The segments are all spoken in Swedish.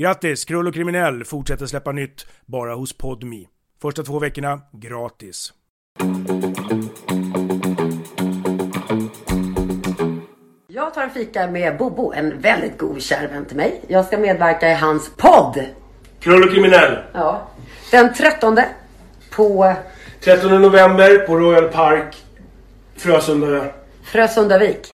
Grattis! Krull och kriminell fortsätter släppa nytt bara hos Podmi. Första två veckorna gratis. Jag tar en fika med Bobo, en väldigt god kär vän till mig. Jag ska medverka i hans podd. Krull och kriminell. Ja. Den 13 på 13 november på Royal Park, Frösunda. Frösundavik.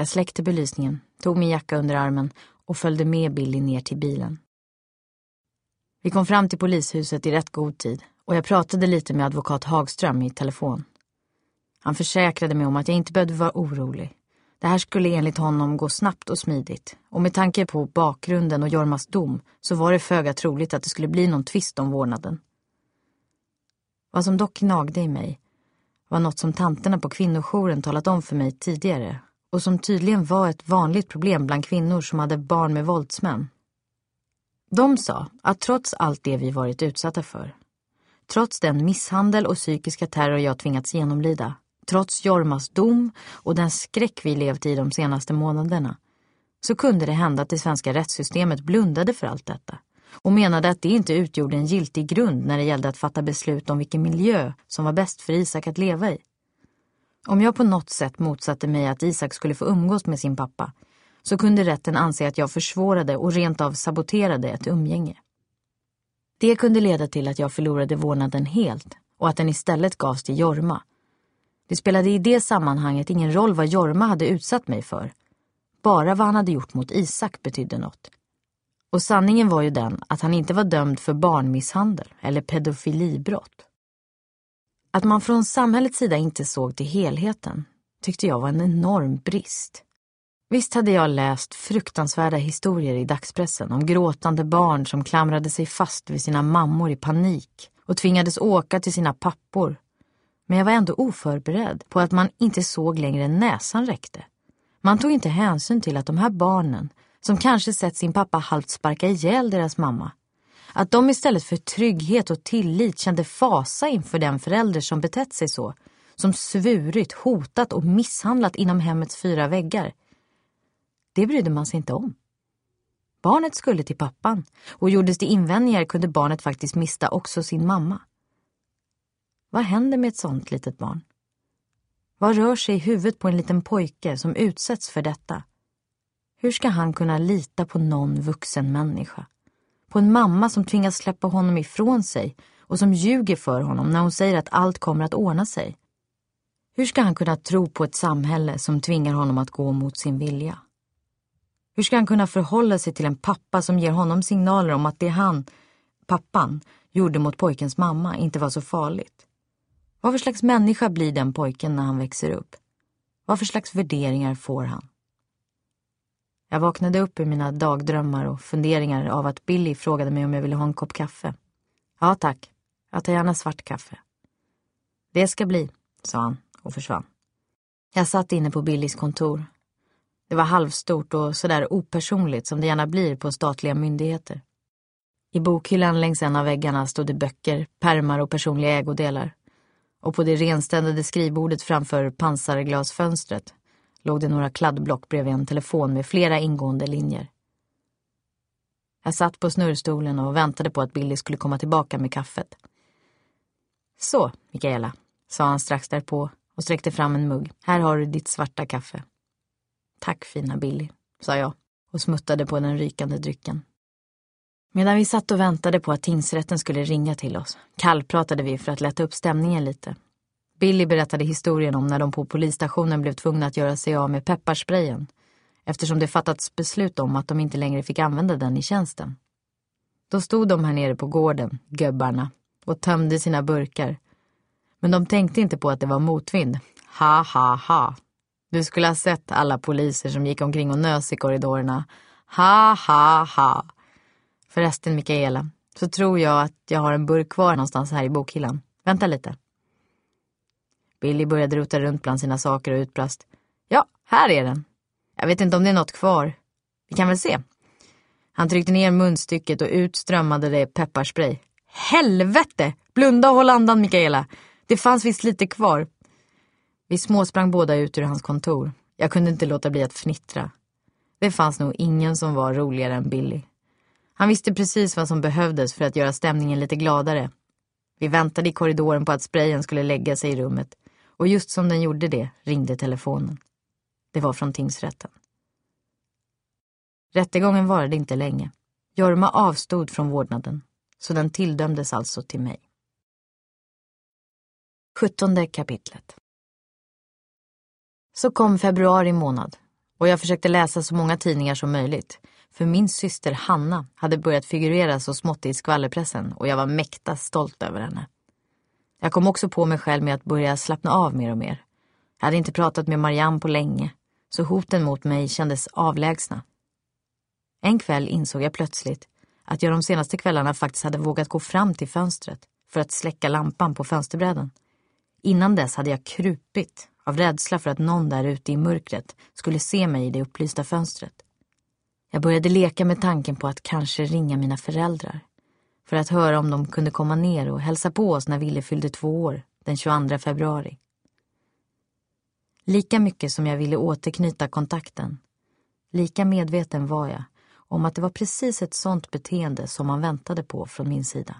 Jag släckte belysningen, tog min jacka under armen och följde med Billy ner till bilen. Vi kom fram till polishuset i rätt god tid och jag pratade lite med advokat Hagström i telefon. Han försäkrade mig om att jag inte behövde vara orolig. Det här skulle enligt honom gå snabbt och smidigt och med tanke på bakgrunden och Jormas dom så var det föga troligt att det skulle bli någon tvist om vårdnaden. Vad som dock gnagde i mig var något som tanterna på kvinnojouren talat om för mig tidigare och som tydligen var ett vanligt problem bland kvinnor som hade barn med våldsmän. De sa att trots allt det vi varit utsatta för, trots den misshandel och psykiska terror jag tvingats genomlida, trots Jormas dom och den skräck vi levt i de senaste månaderna, så kunde det hända att det svenska rättssystemet blundade för allt detta och menade att det inte utgjorde en giltig grund när det gällde att fatta beslut om vilken miljö som var bäst för Isak att leva i. Om jag på något sätt motsatte mig att Isak skulle få umgås med sin pappa så kunde rätten anse att jag försvårade och rent av saboterade ett umgänge. Det kunde leda till att jag förlorade vårdnaden helt och att den istället gavs till Jorma. Det spelade i det sammanhanget ingen roll vad Jorma hade utsatt mig för. Bara vad han hade gjort mot Isak betydde något. Och sanningen var ju den att han inte var dömd för barnmisshandel eller pedofilibrott. Att man från samhällets sida inte såg till helheten tyckte jag var en enorm brist. Visst hade jag läst fruktansvärda historier i dagspressen om gråtande barn som klamrade sig fast vid sina mammor i panik och tvingades åka till sina pappor. Men jag var ändå oförberedd på att man inte såg längre än näsan räckte. Man tog inte hänsyn till att de här barnen, som kanske sett sin pappa halvt sparka ihjäl deras mamma, att de istället för trygghet och tillit kände fasa inför den förälder som betett sig så, som svurit, hotat och misshandlat inom hemmets fyra väggar. Det brydde man sig inte om. Barnet skulle till pappan och gjordes det invändningar kunde barnet faktiskt mista också sin mamma. Vad händer med ett sånt litet barn? Vad rör sig i huvudet på en liten pojke som utsätts för detta? Hur ska han kunna lita på någon vuxen människa? På en mamma som tvingas släppa honom ifrån sig och som ljuger för honom när hon säger att allt kommer att ordna sig. Hur ska han kunna tro på ett samhälle som tvingar honom att gå mot sin vilja? Hur ska han kunna förhålla sig till en pappa som ger honom signaler om att det han, pappan, gjorde mot pojkens mamma inte var så farligt? Vad för slags människa blir den pojken när han växer upp? Vad för slags värderingar får han? Jag vaknade upp ur mina dagdrömmar och funderingar av att Billy frågade mig om jag ville ha en kopp kaffe. Ja, tack. Jag tar gärna svart kaffe. Det ska bli, sa han och försvann. Jag satt inne på Billys kontor. Det var halvstort och sådär opersonligt som det gärna blir på statliga myndigheter. I bokhyllan längs en av väggarna stod det böcker, pärmar och personliga ägodelar. Och på det renstädade skrivbordet framför pansarglasfönstret låg det några kladdblock bredvid en telefon med flera ingående linjer. Jag satt på snurrstolen och väntade på att Billy skulle komma tillbaka med kaffet. Så, Mikaela, sa han strax därpå och sträckte fram en mugg. Här har du ditt svarta kaffe. Tack fina Billy, sa jag och smuttade på den rykande drycken. Medan vi satt och väntade på att tingsrätten skulle ringa till oss kallpratade vi för att lätta upp stämningen lite. Billy berättade historien om när de på polisstationen blev tvungna att göra sig av med pepparsprayen eftersom det fattats beslut om att de inte längre fick använda den i tjänsten. Då stod de här nere på gården, gubbarna, och tömde sina burkar. Men de tänkte inte på att det var motvind. Ha, ha, ha. Du skulle ha sett alla poliser som gick omkring och nös i korridorerna. Ha, ha, ha. Förresten, Mikaela, så tror jag att jag har en burk kvar någonstans här i bokhyllan. Vänta lite. Billy började rota runt bland sina saker och utbrast. Ja, här är den. Jag vet inte om det är något kvar. Vi kan väl se. Han tryckte ner munstycket och ut strömmade det pepparspray. Helvete! Blunda och håll andan, Mikaela. Det fanns visst lite kvar. Vi småsprang båda ut ur hans kontor. Jag kunde inte låta bli att fnittra. Det fanns nog ingen som var roligare än Billy. Han visste precis vad som behövdes för att göra stämningen lite gladare. Vi väntade i korridoren på att sprayen skulle lägga sig i rummet och just som den gjorde det ringde telefonen. Det var från tingsrätten. Rättegången varade inte länge. Jorma avstod från vårdnaden, så den tilldömdes alltså till mig. Sjuttonde kapitlet. Så kom februari månad och jag försökte läsa så många tidningar som möjligt. För min syster Hanna hade börjat figurera så smått i skvallerpressen och jag var mäkta stolt över henne. Jag kom också på mig själv med att börja slappna av mer och mer. Jag hade inte pratat med Marianne på länge, så hoten mot mig kändes avlägsna. En kväll insåg jag plötsligt att jag de senaste kvällarna faktiskt hade vågat gå fram till fönstret för att släcka lampan på fönsterbrädan. Innan dess hade jag krupit av rädsla för att någon där ute i mörkret skulle se mig i det upplysta fönstret. Jag började leka med tanken på att kanske ringa mina föräldrar för att höra om de kunde komma ner och hälsa på oss när Ville fyllde två år, den 22 februari. Lika mycket som jag ville återknyta kontakten, lika medveten var jag om att det var precis ett sånt beteende som man väntade på från min sida.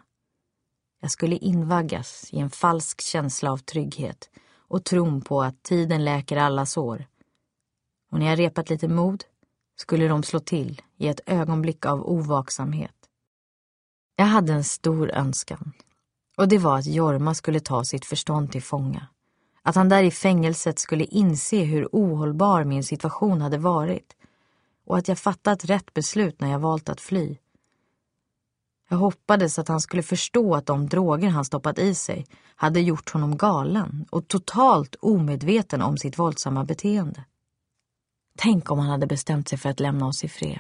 Jag skulle invaggas i en falsk känsla av trygghet och tron på att tiden läker alla sår. Och när jag repat lite mod skulle de slå till i ett ögonblick av ovaksamhet. Jag hade en stor önskan. Och det var att Jorma skulle ta sitt förstånd till fånga. Att han där i fängelset skulle inse hur ohållbar min situation hade varit. Och att jag fattat rätt beslut när jag valt att fly. Jag hoppades att han skulle förstå att de droger han stoppat i sig hade gjort honom galen och totalt omedveten om sitt våldsamma beteende. Tänk om han hade bestämt sig för att lämna oss i fred.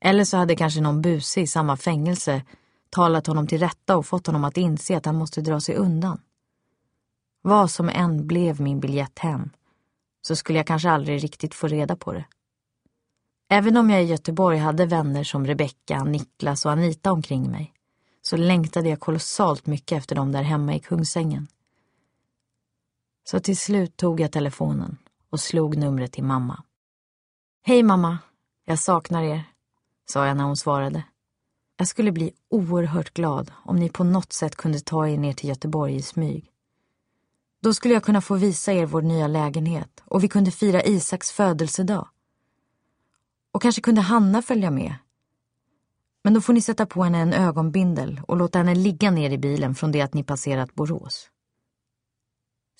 Eller så hade kanske någon buse i samma fängelse talat honom till rätta och fått honom att inse att han måste dra sig undan. Vad som än blev min biljett hem så skulle jag kanske aldrig riktigt få reda på det. Även om jag i Göteborg hade vänner som Rebecka, Niklas och Anita omkring mig så längtade jag kolossalt mycket efter dem där hemma i Kungsängen. Så till slut tog jag telefonen och slog numret till mamma. Hej mamma, jag saknar er sa jag när hon svarade. Jag skulle bli oerhört glad om ni på något sätt kunde ta er ner till Göteborg i smyg. Då skulle jag kunna få visa er vår nya lägenhet och vi kunde fira Isaks födelsedag. Och kanske kunde Hanna följa med. Men då får ni sätta på henne en ögonbindel och låta henne ligga ner i bilen från det att ni passerat Borås.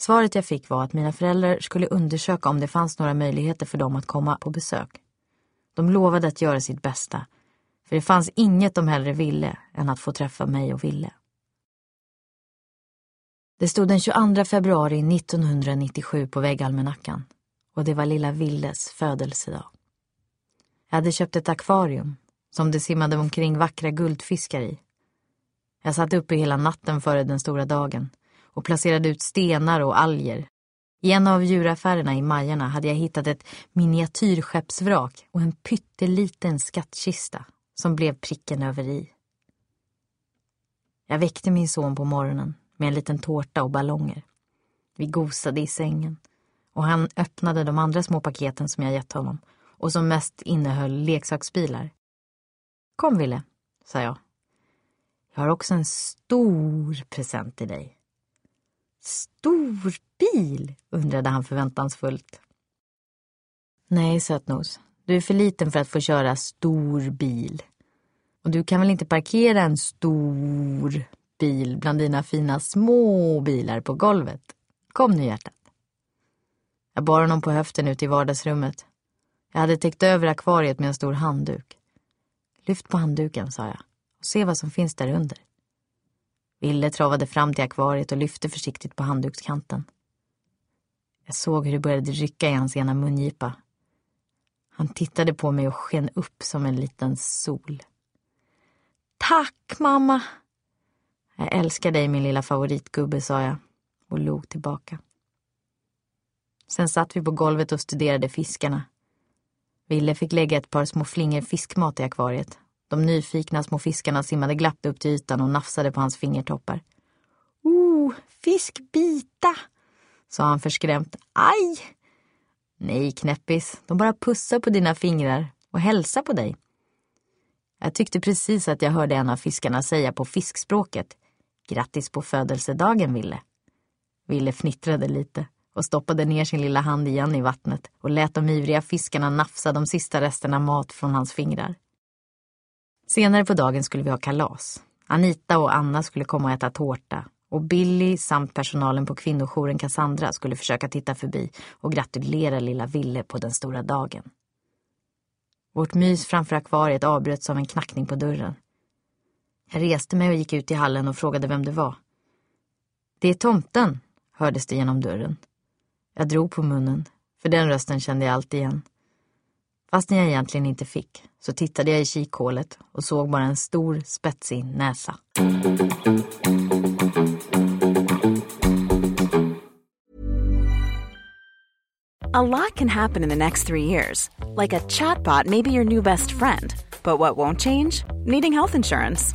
Svaret jag fick var att mina föräldrar skulle undersöka om det fanns några möjligheter för dem att komma på besök. De lovade att göra sitt bästa, för det fanns inget de hellre ville än att få träffa mig och Ville. Det stod den 22 februari 1997 på väggalmanackan och det var lilla Villes födelsedag. Jag hade köpt ett akvarium som det simmade omkring vackra guldfiskar i. Jag satt uppe hela natten före den stora dagen och placerade ut stenar och alger. I en av djuraffärerna i Majarna hade jag hittat ett miniatyrskeppsvrak och en pytteliten skattkista som blev pricken över i. Jag väckte min son på morgonen med en liten tårta och ballonger. Vi gosade i sängen och han öppnade de andra små paketen som jag gett honom och som mest innehöll leksaksbilar. Kom, Ville, sa jag. Jag har också en stor present till dig. Stor bil? undrade han förväntansfullt. Nej, sötnos. Du är för liten för att få köra stor bil. Och du kan väl inte parkera en stor bil bland dina fina små bilar på golvet? Kom nu, hjärtat. Jag bar honom på höften ut i vardagsrummet. Jag hade täckt över akvariet med en stor handduk. Lyft på handduken, sa jag, och se vad som finns där under. Ville travade fram till akvariet och lyfte försiktigt på handdukskanten. Jag såg hur det började rycka i hans ena mungipa. Han tittade på mig och sken upp som en liten sol. Tack, mamma! Jag älskar dig, min lilla favoritgubbe, sa jag och log tillbaka. Sen satt vi på golvet och studerade fiskarna. Ville fick lägga ett par små flingor fiskmat i akvariet. De nyfikna små fiskarna simmade glatt upp till ytan och nafsade på hans fingertoppar. Oh, fiskbita, sa han förskrämt. Aj! Nej, knäppis, de bara pussar på dina fingrar och hälsar på dig. Jag tyckte precis att jag hörde en av fiskarna säga på fiskspråket. Grattis på födelsedagen, Ville. Ville fnittrade lite och stoppade ner sin lilla hand igen i vattnet och lät de ivriga fiskarna nafsa de sista resterna mat från hans fingrar. Senare på dagen skulle vi ha kalas. Anita och Anna skulle komma och äta tårta och Billy samt personalen på kvinnojouren Cassandra skulle försöka titta förbi och gratulera lilla Ville på den stora dagen. Vårt mys framför akvariet avbröts av en knackning på dörren. Jag reste mig och gick ut i hallen och frågade vem det var. Det är tomten, hördes det genom dörren. Jag drog på munnen, för den rösten kände jag alltid igen. Fastän jag egentligen inte fick, så tittade jag i kikhålet och såg bara en stor, spetsig näsa. A lot can happen in the next three years. Like a chatbot may be your new best friend. But what won't change? Needing health insurance.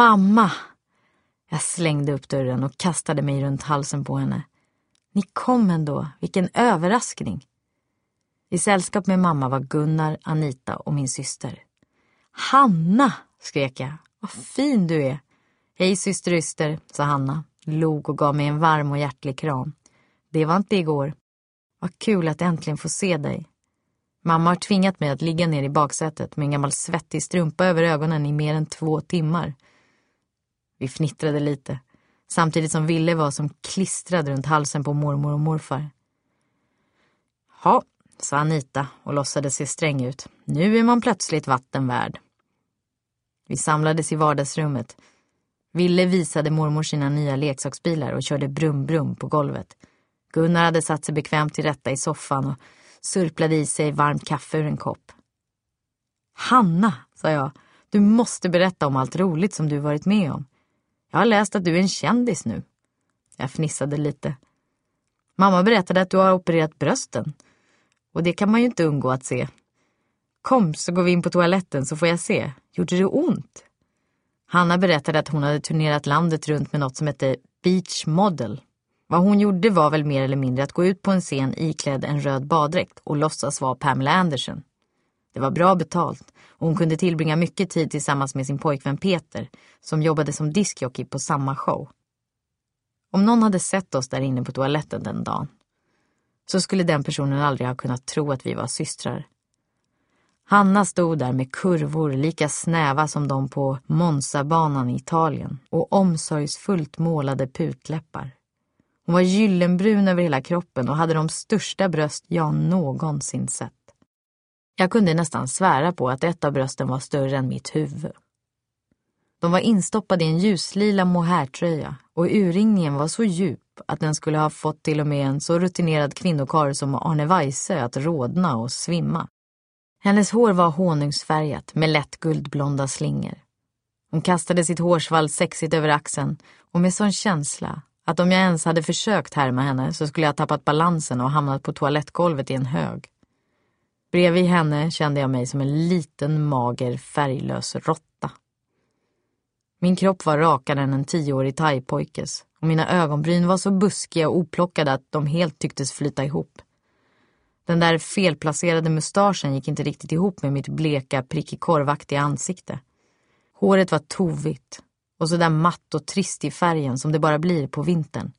Mamma! Jag slängde upp dörren och kastade mig runt halsen på henne. Ni kom ändå, vilken överraskning. I sällskap med mamma var Gunnar, Anita och min syster. Hanna, skrek jag. Vad fin du är. Hej syster Yster, sa Hanna, log och gav mig en varm och hjärtlig kram. Det var inte igår. Vad kul att äntligen få se dig. Mamma har tvingat mig att ligga ner i baksätet med en gammal svettig strumpa över ögonen i mer än två timmar. Vi fnittrade lite, samtidigt som Ville var som klistrad runt halsen på mormor och morfar. Ja, sa Anita och låtsades se sträng ut. Nu är man plötsligt vatten värd. Vi samlades i vardagsrummet. Ville visade mormor sina nya leksaksbilar och körde brum-brum på golvet. Gunnar hade satt sig bekvämt till rätta i soffan och surplade i sig varmt kaffe ur en kopp. Hanna, sa jag, du måste berätta om allt roligt som du varit med om. Jag har läst att du är en kändis nu. Jag fnissade lite. Mamma berättade att du har opererat brösten. Och det kan man ju inte undgå att se. Kom så går vi in på toaletten så får jag se. Gjorde det ont? Hanna berättade att hon hade turnerat landet runt med något som hette Beach Model. Vad hon gjorde var väl mer eller mindre att gå ut på en scen iklädd en röd baddräkt och låtsas vara Pamela Anderson. Det var bra betalt och hon kunde tillbringa mycket tid tillsammans med sin pojkvän Peter som jobbade som diskjockey på samma show. Om någon hade sett oss där inne på toaletten den dagen så skulle den personen aldrig ha kunnat tro att vi var systrar. Hanna stod där med kurvor lika snäva som de på Monza-banan i Italien och omsorgsfullt målade putläppar. Hon var gyllenbrun över hela kroppen och hade de största bröst jag någonsin sett. Jag kunde nästan svära på att ett av brösten var större än mitt huvud. De var instoppade i en ljuslila mohairtröja och urringningen var så djup att den skulle ha fått till och med en så rutinerad kvinnokar som Arne Weise att rodna och svimma. Hennes hår var honungsfärgat med lätt guldblonda slingor. Hon kastade sitt hårsvall sexigt över axeln och med sån känsla att om jag ens hade försökt härma henne så skulle jag tappat balansen och hamnat på toalettgolvet i en hög. Bredvid henne kände jag mig som en liten mager färglös råtta. Min kropp var rakare än en tioårig thaipojkes och mina ögonbryn var så buskiga och oplockade att de helt tycktes flyta ihop. Den där felplacerade mustaschen gick inte riktigt ihop med mitt bleka, prickig korvaktiga ansikte. Håret var tovigt och så där matt och trist i färgen som det bara blir på vintern.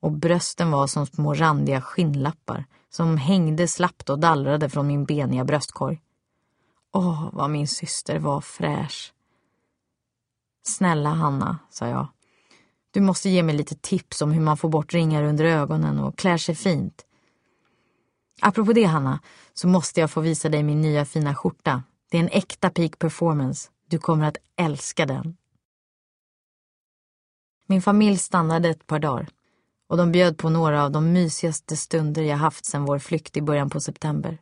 Och brösten var som små randiga skinnlappar som hängde slappt och dallrade från min beniga bröstkorg. Åh, vad min syster var fräsch. Snälla Hanna, sa jag. Du måste ge mig lite tips om hur man får bort ringar under ögonen och klär sig fint. Apropå det, Hanna, så måste jag få visa dig min nya fina skjorta. Det är en äkta peak performance. Du kommer att älska den. Min familj stannade ett par dagar och de bjöd på några av de mysigaste stunder jag haft sedan vår flykt i början på september.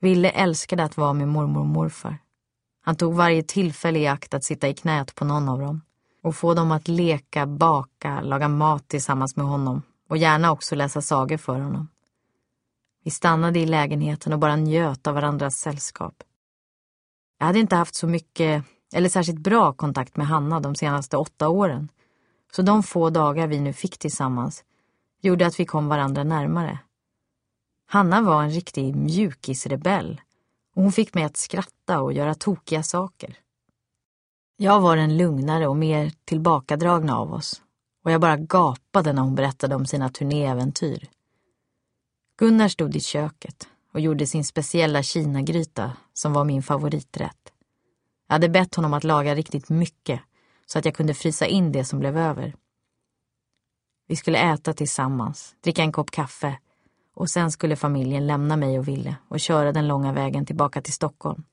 Ville älskade att vara med mormor och morfar. Han tog varje tillfälle i akt att sitta i knät på någon av dem och få dem att leka, baka, laga mat tillsammans med honom och gärna också läsa sagor för honom. Vi stannade i lägenheten och bara njöt av varandras sällskap. Jag hade inte haft så mycket, eller särskilt bra kontakt med Hanna de senaste åtta åren. Så de få dagar vi nu fick tillsammans gjorde att vi kom varandra närmare. Hanna var en riktig mjukisrebell och hon fick mig att skratta och göra tokiga saker. Jag var den lugnare och mer tillbakadragna av oss och jag bara gapade när hon berättade om sina turnéäventyr. Gunnar stod i köket och gjorde sin speciella kinagryta som var min favoriträtt. Jag hade bett honom att laga riktigt mycket så att jag kunde frysa in det som blev över. Vi skulle äta tillsammans, dricka en kopp kaffe och sen skulle familjen lämna mig och Ville och köra den långa vägen tillbaka till Stockholm.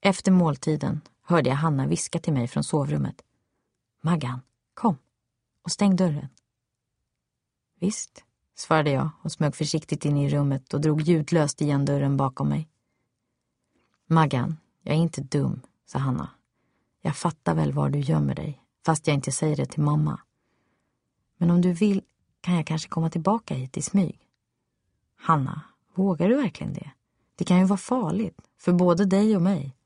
Efter måltiden hörde jag Hanna viska till mig från sovrummet. Maggan, kom och stäng dörren. Visst, svarade jag och smög försiktigt in i rummet och drog ljudlöst igen dörren bakom mig. Maggan, jag är inte dum, sa Hanna. Jag fattar väl var du gömmer dig, fast jag inte säger det till mamma. Men om du vill kan jag kanske komma tillbaka hit i smyg. Hanna, vågar du verkligen det? Det kan ju vara farligt, för både dig och mig.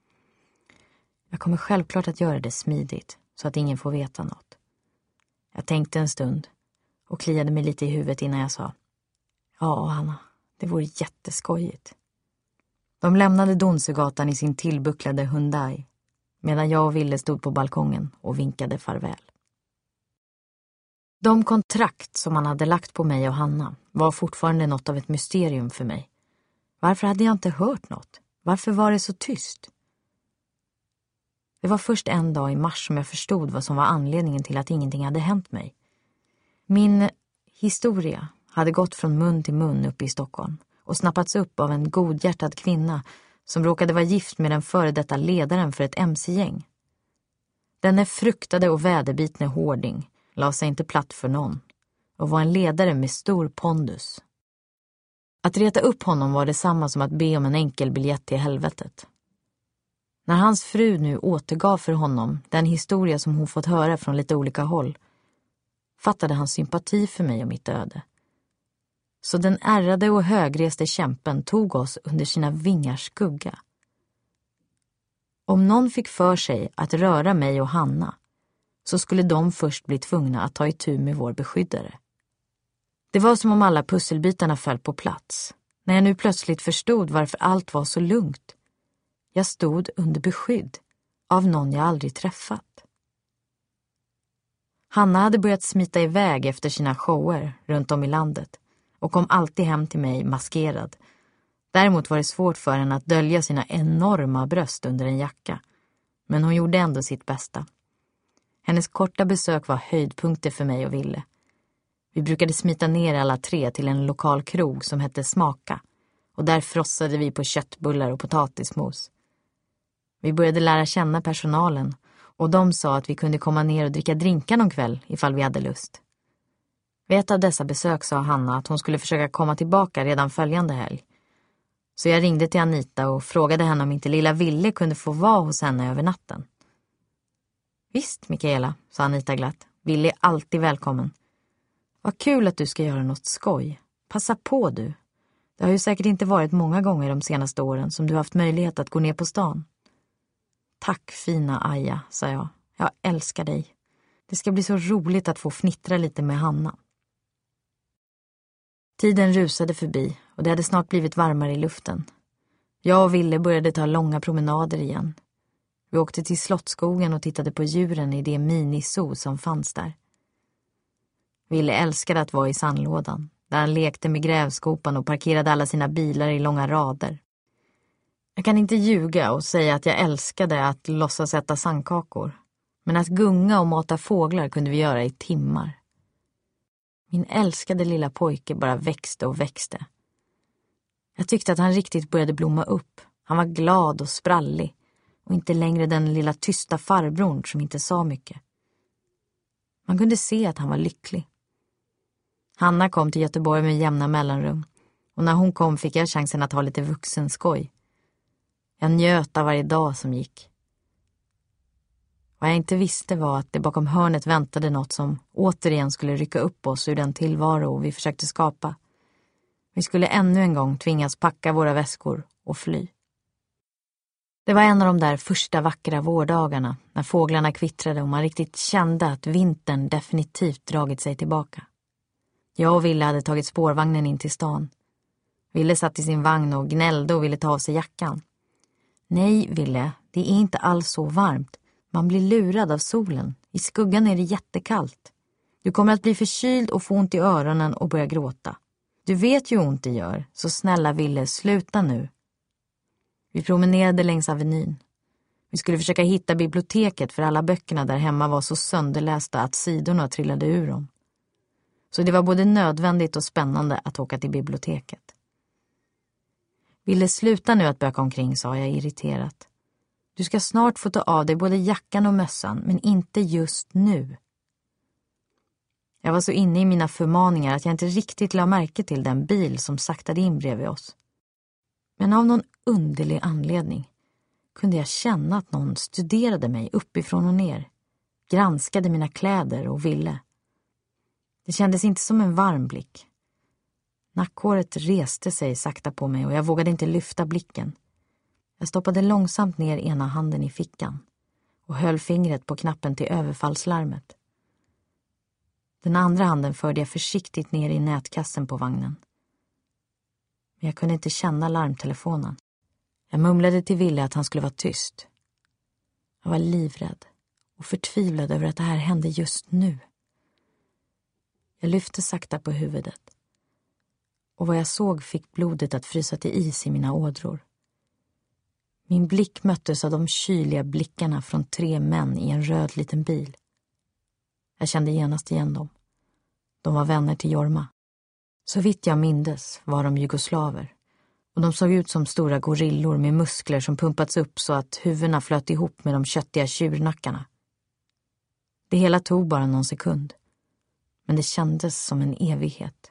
Jag kommer självklart att göra det smidigt, så att ingen får veta något. Jag tänkte en stund och kliade mig lite i huvudet innan jag sa Ja, Hanna, det vore jätteskojigt. De lämnade Donsögatan i sin tillbucklade Hyundai medan jag och Ville stod på balkongen och vinkade farväl. De kontrakt som han hade lagt på mig och Hanna var fortfarande något av ett mysterium för mig. Varför hade jag inte hört något? Varför var det så tyst? Det var först en dag i mars som jag förstod vad som var anledningen till att ingenting hade hänt mig. Min historia hade gått från mun till mun uppe i Stockholm och snappats upp av en godhjärtad kvinna som råkade vara gift med den före detta ledaren för ett mc-gäng. Denne fruktade och väderbitne hårding la sig inte platt för någon och var en ledare med stor pondus. Att reta upp honom var detsamma som att be om en enkel biljett till helvetet. När hans fru nu återgav för honom den historia som hon fått höra från lite olika håll fattade han sympati för mig och mitt öde. Så den ärrade och högreste kämpen tog oss under sina vingars skugga. Om någon fick för sig att röra mig och Hanna så skulle de först bli tvungna att ta itu med vår beskyddare. Det var som om alla pusselbitarna föll på plats när jag nu plötsligt förstod varför allt var så lugnt. Jag stod under beskydd av någon jag aldrig träffat. Hanna hade börjat smita iväg efter sina shower runt om i landet och kom alltid hem till mig maskerad. Däremot var det svårt för henne att dölja sina enorma bröst under en jacka. Men hon gjorde ändå sitt bästa. Hennes korta besök var höjdpunkter för mig och Ville. Vi brukade smita ner alla tre till en lokal krog som hette Smaka och där frossade vi på köttbullar och potatismos. Vi började lära känna personalen och de sa att vi kunde komma ner och dricka drinkar någon kväll ifall vi hade lust. Vid ett av dessa besök sa Hanna att hon skulle försöka komma tillbaka redan följande helg. Så jag ringde till Anita och frågade henne om inte lilla Ville kunde få vara hos henne över natten. Visst, Mikaela, sa Anita glatt. Ville är alltid välkommen. Vad kul att du ska göra något skoj. Passa på du. Det har ju säkert inte varit många gånger de senaste åren som du haft möjlighet att gå ner på stan. Tack fina Aja, sa jag. Jag älskar dig. Det ska bli så roligt att få fnittra lite med Hanna. Tiden rusade förbi och det hade snart blivit varmare i luften. Jag och Ville började ta långa promenader igen. Vi åkte till Slottsskogen och tittade på djuren i det miniso som fanns där. Ville älskade att vara i sandlådan, där han lekte med grävskopan och parkerade alla sina bilar i långa rader. Jag kan inte ljuga och säga att jag älskade att låtsas äta sandkakor. Men att gunga och mata fåglar kunde vi göra i timmar. Min älskade lilla pojke bara växte och växte. Jag tyckte att han riktigt började blomma upp. Han var glad och sprallig och inte längre den lilla tysta farbrorn som inte sa mycket. Man kunde se att han var lycklig. Hanna kom till Göteborg med jämna mellanrum och när hon kom fick jag chansen att ha lite vuxenskoj. Jag njöt av varje dag som gick. Vad jag inte visste var att det bakom hörnet väntade något som återigen skulle rycka upp oss ur den tillvaro vi försökte skapa. Vi skulle ännu en gång tvingas packa våra väskor och fly. Det var en av de där första vackra vårdagarna när fåglarna kvittrade och man riktigt kände att vintern definitivt dragit sig tillbaka. Jag och Ville hade tagit spårvagnen in till stan. Ville satt i sin vagn och gnällde och ville ta av sig jackan. Nej, Ville, det är inte alls så varmt. Man blir lurad av solen. I skuggan är det jättekallt. Du kommer att bli förkyld och få ont i öronen och börja gråta. Du vet ju hur ont det gör, så snälla Ville, sluta nu. Vi promenerade längs Avenyn. Vi skulle försöka hitta biblioteket för alla böckerna där hemma var så sönderlästa att sidorna trillade ur dem. Så det var både nödvändigt och spännande att åka till biblioteket. Ville sluta nu att böka omkring, sa jag irriterat. Du ska snart få ta av dig både jackan och mössan, men inte just nu. Jag var så inne i mina förmaningar att jag inte riktigt la märke till den bil som saktade in bredvid oss. Men av någon underlig anledning kunde jag känna att någon studerade mig uppifrån och ner, granskade mina kläder och ville. Det kändes inte som en varm blick. Nackhåret reste sig sakta på mig och jag vågade inte lyfta blicken. Jag stoppade långsamt ner ena handen i fickan och höll fingret på knappen till överfallslarmet. Den andra handen förde jag försiktigt ner i nätkassen på vagnen. Men jag kunde inte känna larmtelefonen. Jag mumlade till Ville att han skulle vara tyst. Jag var livrädd och förtvivlad över att det här hände just nu. Jag lyfte sakta på huvudet och vad jag såg fick blodet att frysa till is i mina ådror. Min blick möttes av de kyliga blickarna från tre män i en röd liten bil. Jag kände genast igen dem. De var vänner till Jorma. Så vitt jag mindes var de jugoslaver och de såg ut som stora gorillor med muskler som pumpats upp så att huvudena flöt ihop med de köttiga tjurnackarna. Det hela tog bara någon sekund, men det kändes som en evighet.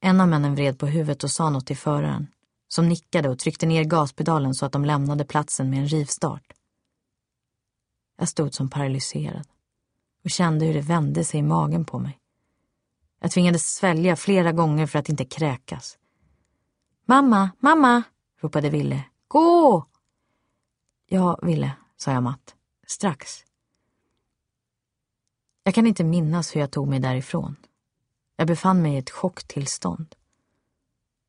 En av männen vred på huvudet och sa något till föraren, som nickade och tryckte ner gaspedalen så att de lämnade platsen med en rivstart. Jag stod som paralyserad och kände hur det vände sig i magen på mig. Jag tvingades svälja flera gånger för att inte kräkas. Mamma, mamma, ropade Ville. Gå! Ja, Ville, sa jag matt. Strax. Jag kan inte minnas hur jag tog mig därifrån. Jag befann mig i ett chocktillstånd.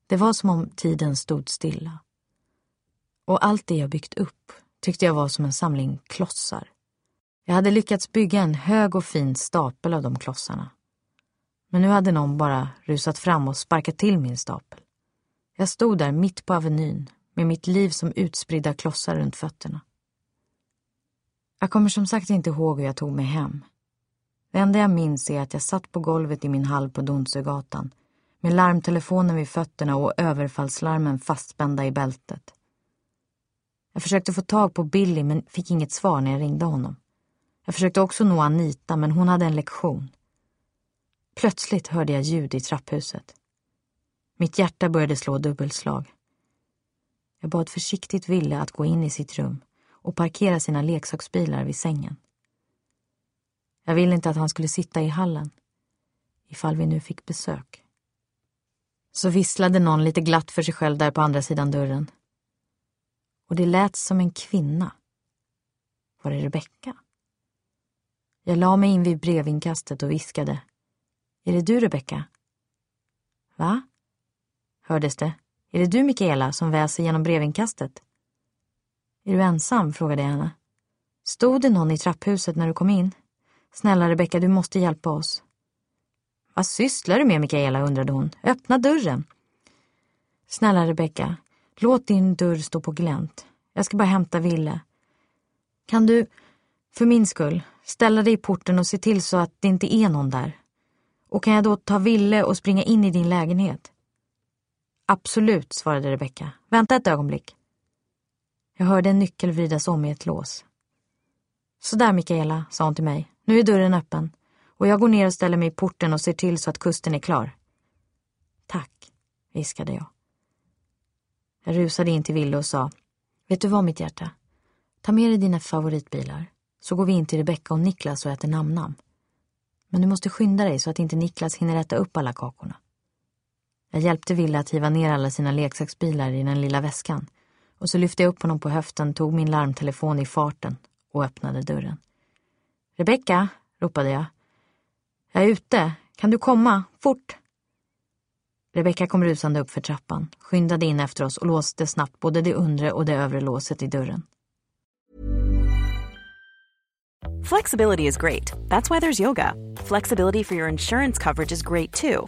Det var som om tiden stod stilla. Och allt det jag byggt upp tyckte jag var som en samling klossar. Jag hade lyckats bygga en hög och fin stapel av de klossarna. Men nu hade någon bara rusat fram och sparkat till min stapel. Jag stod där mitt på avenyn med mitt liv som utspridda klossar runt fötterna. Jag kommer som sagt inte ihåg hur jag tog mig hem. Det enda jag minns är att jag satt på golvet i min hall på Donsögatan med larmtelefonen vid fötterna och överfallslarmen fastspända i bältet. Jag försökte få tag på Billy men fick inget svar när jag ringde honom. Jag försökte också nå Anita men hon hade en lektion. Plötsligt hörde jag ljud i trapphuset. Mitt hjärta började slå dubbelslag. Jag bad försiktigt Ville att gå in i sitt rum och parkera sina leksaksbilar vid sängen. Jag ville inte att han skulle sitta i hallen, ifall vi nu fick besök. Så visslade någon lite glatt för sig själv där på andra sidan dörren. Och det lät som en kvinna. Var det Rebecka? Jag la mig in vid brevinkastet och viskade. Är det du, Rebecka? Va? Hördes det. Är det du, Mikaela, som väser genom brevinkastet? Är du ensam? frågade jag henne. Stod det någon i trapphuset när du kom in? Snälla Rebecka, du måste hjälpa oss. Vad sysslar du med, Mikaela? undrade hon. Öppna dörren. Snälla Rebecka, låt din dörr stå på glänt. Jag ska bara hämta Ville. Kan du, för min skull, ställa dig i porten och se till så att det inte är någon där? Och kan jag då ta Ville och springa in i din lägenhet? Absolut, svarade Rebecka. Vänta ett ögonblick. Jag hörde en nyckel vridas om i ett lås. Sådär, Mikaela, sa hon till mig. Nu är dörren öppen och jag går ner och ställer mig i porten och ser till så att kusten är klar. Tack, viskade jag. Jag rusade in till Ville och sa, vet du vad mitt hjärta? Ta med dig dina favoritbilar, så går vi in till Rebecka och Niklas och äter namnam. Men du måste skynda dig så att inte Niklas hinner äta upp alla kakorna. Jag hjälpte Ville att hiva ner alla sina leksaksbilar i den lilla väskan och så lyfte jag upp honom på höften, tog min larmtelefon i farten och öppnade dörren. Rebecka, ropade jag. Jag är ute. Kan du komma? Fort! Rebecka kom rusande upp för trappan, skyndade in efter oss och låste snabbt både det undre och det övre låset i dörren. Flexibility is great. That's why there's yoga. Flexibility for your insurance coverage is great too.